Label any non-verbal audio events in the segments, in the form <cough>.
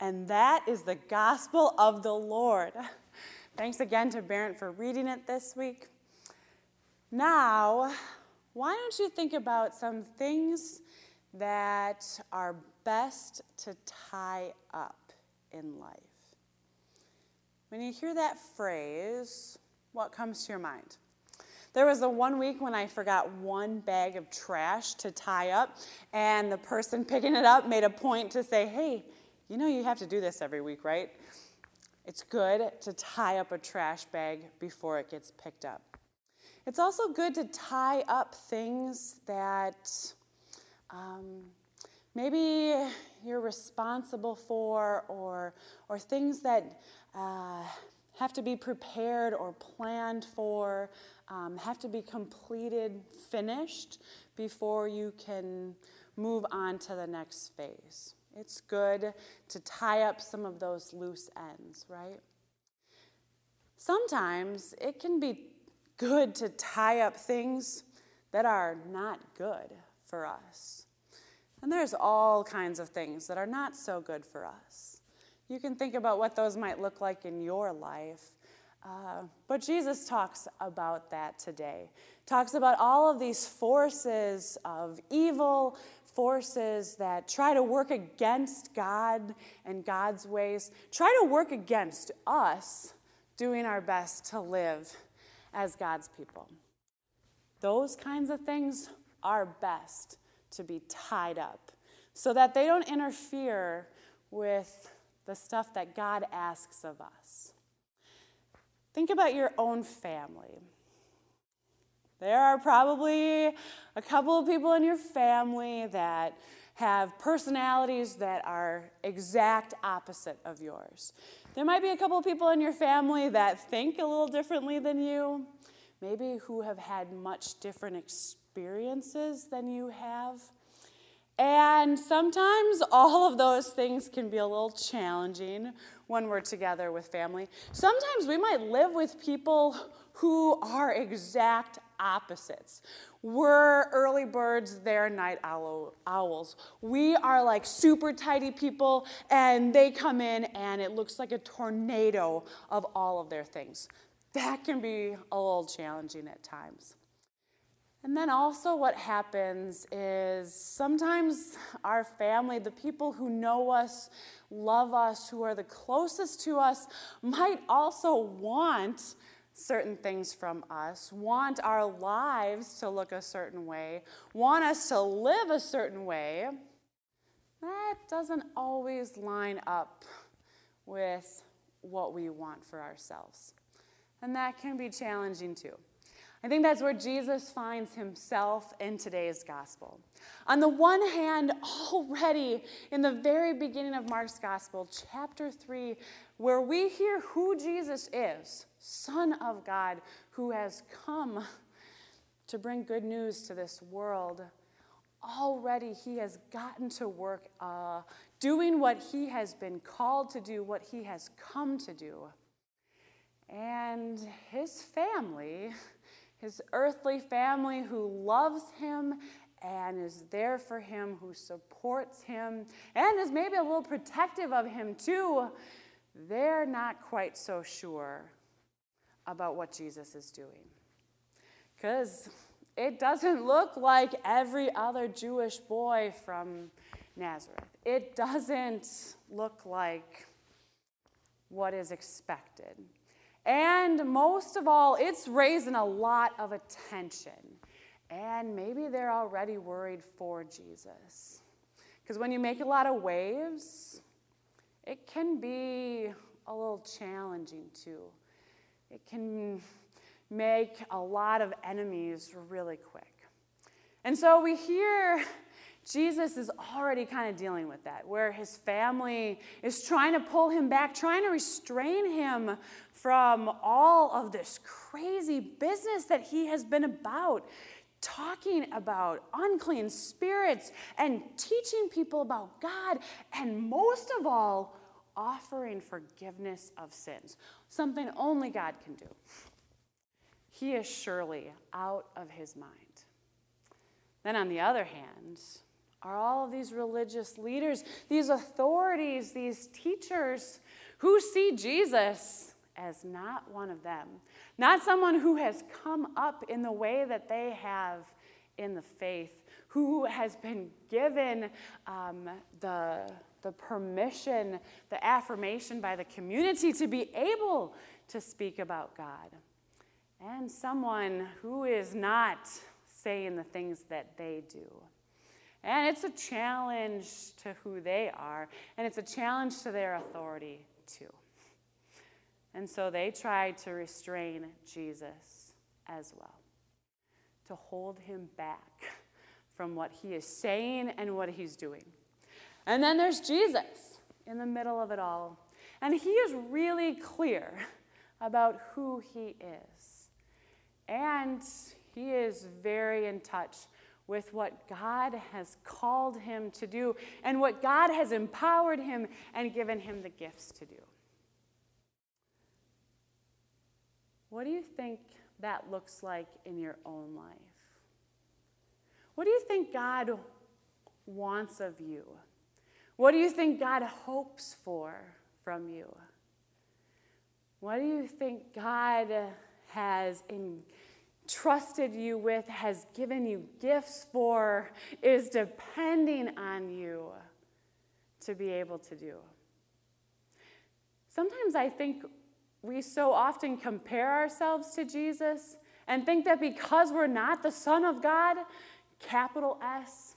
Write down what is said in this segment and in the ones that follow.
And that is the gospel of the Lord. <laughs> Thanks again to Barrett for reading it this week. Now, why don't you think about some things that are best to tie up in life? When you hear that phrase, what comes to your mind? There was a one week when I forgot one bag of trash to tie up, and the person <laughs> picking it up made a point to say, Hey, you know you have to do this every week, right? It's good to tie up a trash bag before it gets picked up. It's also good to tie up things that um, maybe you're responsible for or, or things that uh, have to be prepared or planned for, um, have to be completed, finished before you can move on to the next phase. It's good to tie up some of those loose ends, right? Sometimes it can be good to tie up things that are not good for us. And there's all kinds of things that are not so good for us. You can think about what those might look like in your life. Uh, but Jesus talks about that today. Talks about all of these forces of evil forces that try to work against God and God's ways, try to work against us doing our best to live as God's people. Those kinds of things are best to be tied up so that they don't interfere with the stuff that God asks of us. Think about your own family. There are probably a couple of people in your family that have personalities that are exact opposite of yours. There might be a couple of people in your family that think a little differently than you, maybe who have had much different experiences than you have. And sometimes all of those things can be a little challenging when we're together with family. Sometimes we might live with people who are exact opposites. We're early birds, they're night owl, owls. We are like super tidy people, and they come in and it looks like a tornado of all of their things. That can be a little challenging at times. And then also, what happens is sometimes our family, the people who know us, love us, who are the closest to us, might also want certain things from us, want our lives to look a certain way, want us to live a certain way, that doesn't always line up with what we want for ourselves. And that can be challenging too. I think that's where Jesus finds himself in today's gospel. On the one hand, <laughs> already in the very beginning of Mark's gospel, chapter 3, where we hear who Jesus is Son of God, who has come to bring good news to this world, already he has gotten to work uh, doing what he has been called to do, what he has come to do. And his family his earthly family who loves him and is there for him, who supports him, and is maybe a little protective of him too, they're not quite so sure about what Jesus is doing. Because it doesn't look like every other Jewish boy from Nazareth. It doesn't look like what is expected. And most of all, it's raising a lot of attention. And maybe they're already worried for Jesus. Because when you make a lot of waves, it can be a little challenging too. It can make a lot of enemies really quick. And so we hear Jesus is already kind of dealing with that, where his family is trying to pull him back, trying to restrain him from all of this crazy business that he has been about, talking about unclean spirits and teaching people about God, and most of all, offering forgiveness of sins, something only God can do. He is surely out of his mind. Then, on the other hand, are all of these religious leaders, these authorities, these teachers who see Jesus as not one of them, not someone who has come up in the way that they have in the faith, who has been given um, the, the permission, the affirmation by the community to be able to speak about God, and someone who is not saying the things that they do. And it's a challenge to who they are, and it's a challenge to their authority, too. And so they tried to restrain Jesus as well, to hold him back from what he is saying and what he's doing. And then there's Jesus in the middle of it all. And he is really clear <laughs> about who he is. And he is very in touch with what God has called him to do and what God has empowered him and given him the gifts to do. What do you think that looks like in your own life? What do you think God wants of you? What do you think God hopes for from you? What do you think God has entrusted you with, has given you gifts for, is depending on you to be able to do? Sometimes I think we so often compare ourselves to Jesus and think that because we're not the Son of God, capital S,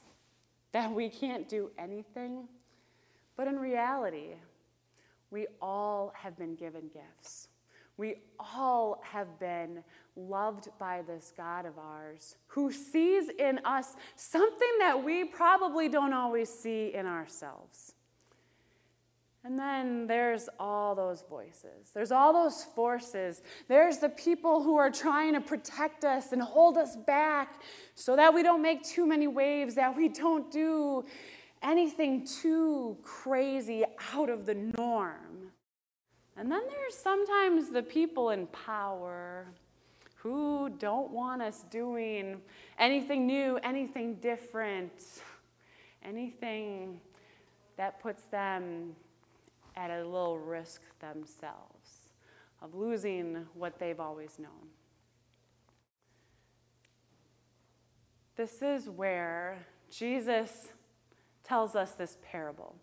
that we can't do anything. But in reality, we all have been given gifts. We all have been loved by this God of ours who sees in us something that we probably don't always see in ourselves. And then there's all those voices. There's all those forces. There's the people who are trying to protect us and hold us back so that we don't make too many waves, that we don't do anything too crazy out of the norm. And then there's sometimes the people in power who don't want us doing anything new, anything different, anything that puts them at a little risk themselves of losing what they've always known. This is where Jesus tells us this parable.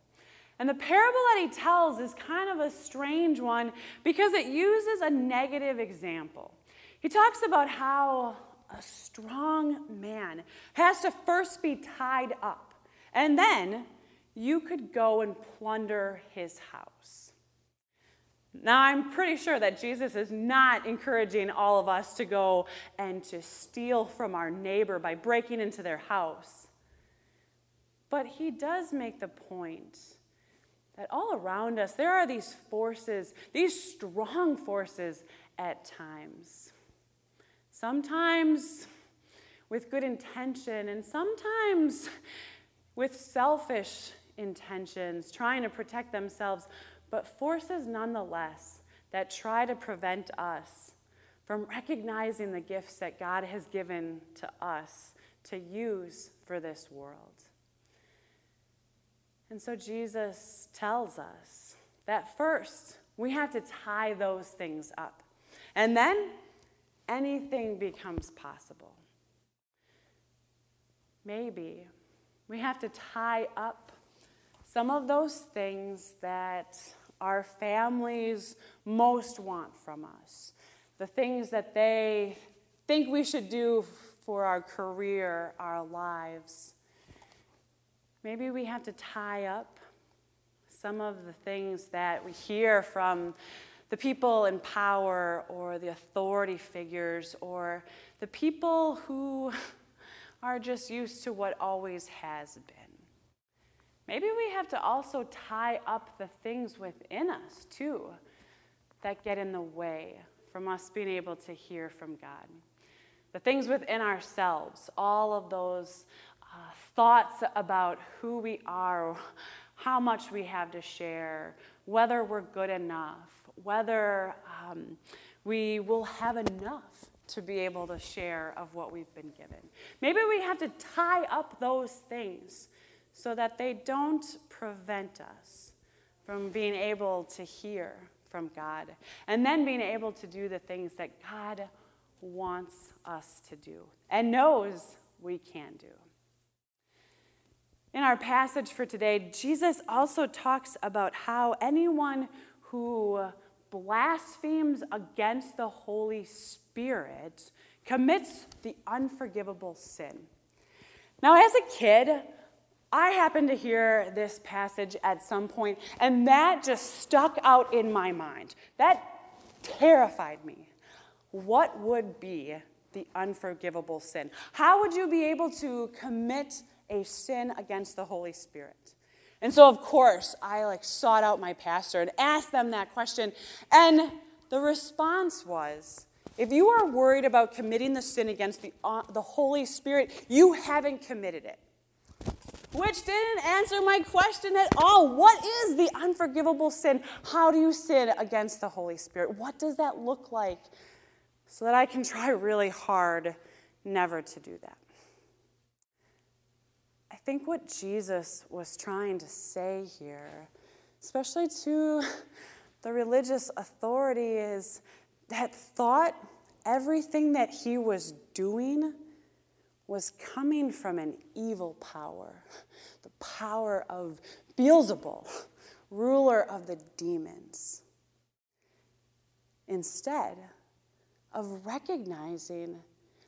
And the parable that he tells is kind of a strange one because it uses a negative example. He talks about how a strong man has to first be tied up and then you could go and plunder his house. Now, I'm pretty sure that Jesus is not encouraging all of us to go and to steal from our neighbor by breaking into their house. But he does make the point that all around us, there are these forces, these strong forces at times. Sometimes with good intention, and sometimes with selfish intentions, trying to protect themselves, but forces nonetheless that try to prevent us from recognizing the gifts that God has given to us to use for this world. And so Jesus tells us that first we have to tie those things up. And then anything becomes possible. Maybe we have to tie up some of those things that our families most want from us, the things that they think we should do for our career, our lives. Maybe we have to tie up some of the things that we hear from the people in power or the authority figures or the people who <laughs> are just used to what always has been. Maybe we have to also tie up the things within us, too, that get in the way from us being able to hear from God. The things within ourselves, all of those uh, thoughts about who we are, how much we have to share, whether we're good enough, whether um, we will have enough to be able to share of what we've been given. Maybe we have to tie up those things so that they don't prevent us from being able to hear from God and then being able to do the things that God wants us to do and knows we can do. In our passage for today, Jesus also talks about how anyone who blasphemes against the Holy Spirit commits the unforgivable sin. Now, as a kid, I happened to hear this passage at some point, and that just stuck out in my mind. That terrified me. What would be the unforgivable sin? How would you be able to commit a sin against the Holy Spirit? And so, of course, I like sought out my pastor and asked them that question. And the response was if you are worried about committing the sin against the, uh, the Holy Spirit, you haven't committed it. Which didn't answer my question at all. What is the unforgivable sin? How do you sin against the Holy Spirit? What does that look like? So that I can try really hard never to do that. Think what Jesus was trying to say here, especially to <laughs> the religious authority, is that thought everything that he was doing was coming from an evil power, <laughs> the power of Beelzebul, <laughs> ruler of the demons. Instead of recognizing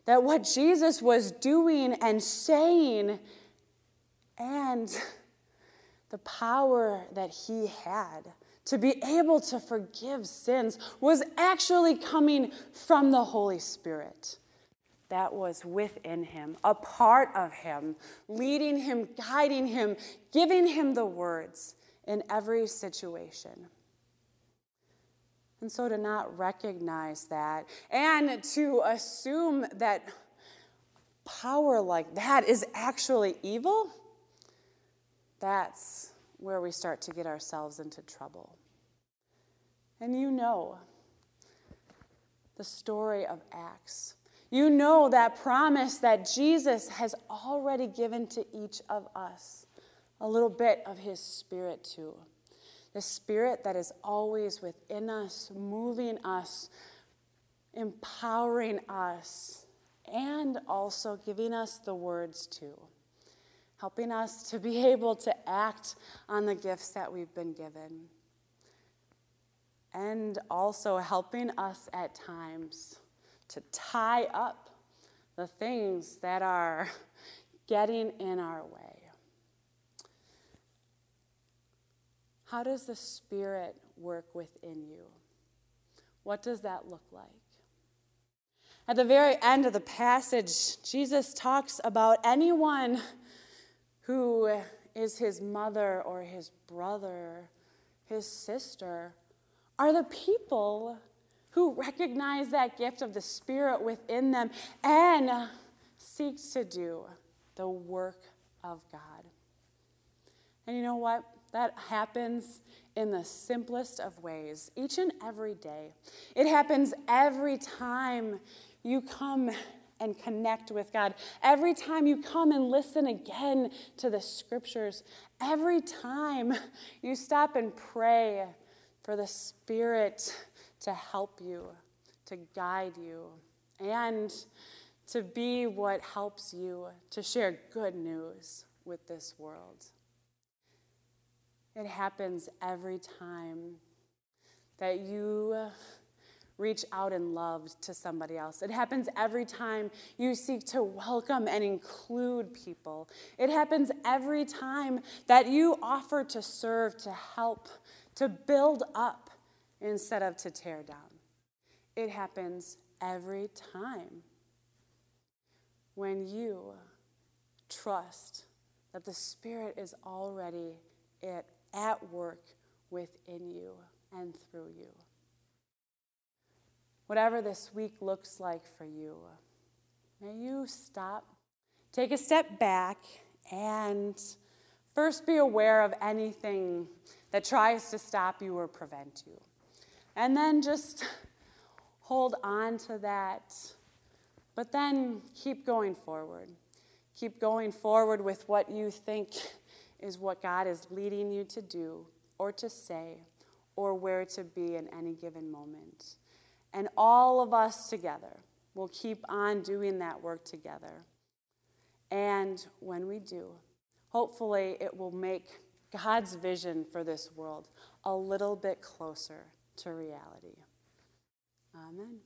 that what Jesus was doing and saying and the power that he had to be able to forgive sins was actually coming from the Holy Spirit that was within him, a part of him, leading him, guiding him, giving him the words in every situation. And so to not recognize that and to assume that power like that is actually evil, that's where we start to get ourselves into trouble. And you know the story of Acts. You know that promise that Jesus has already given to each of us a little bit of his spirit too. The spirit that is always within us, moving us, empowering us, and also giving us the words too helping us to be <laughs> able to act on the gifts that we've been given, and also helping us at times to tie up the things that are <laughs> getting in our way. How does the Spirit work within you? What does that look like? At the very end of the passage, Jesus talks about anyone who is his mother or his brother, his sister, are the people who recognize that gift of the Spirit within them and seek to do the work of God. And you know what? That happens in the simplest of ways, each and every day. It happens every time you come and connect with God. Every time you come and listen again to the scriptures, every time you stop and pray for the Spirit to help you, to guide you, and to be what helps you to share good news with this world. It happens every time that you reach out in love to somebody else. It happens every time you seek to welcome and include people. It happens every time that you offer to serve, to help, to build up instead of to tear down. It happens every time when you trust that the Spirit is already at, work within you and through you whatever this week looks like for you, may you stop, take a step back, and first be aware of anything that tries to stop you or prevent you. And then just hold on to that, but then keep going forward. Keep going forward with what you think is what God is leading you to do or to say or where to be in any given moment. And all of us together will keep on doing that work together. And when we do, hopefully it will make God's vision for this world a little bit closer to reality. Amen.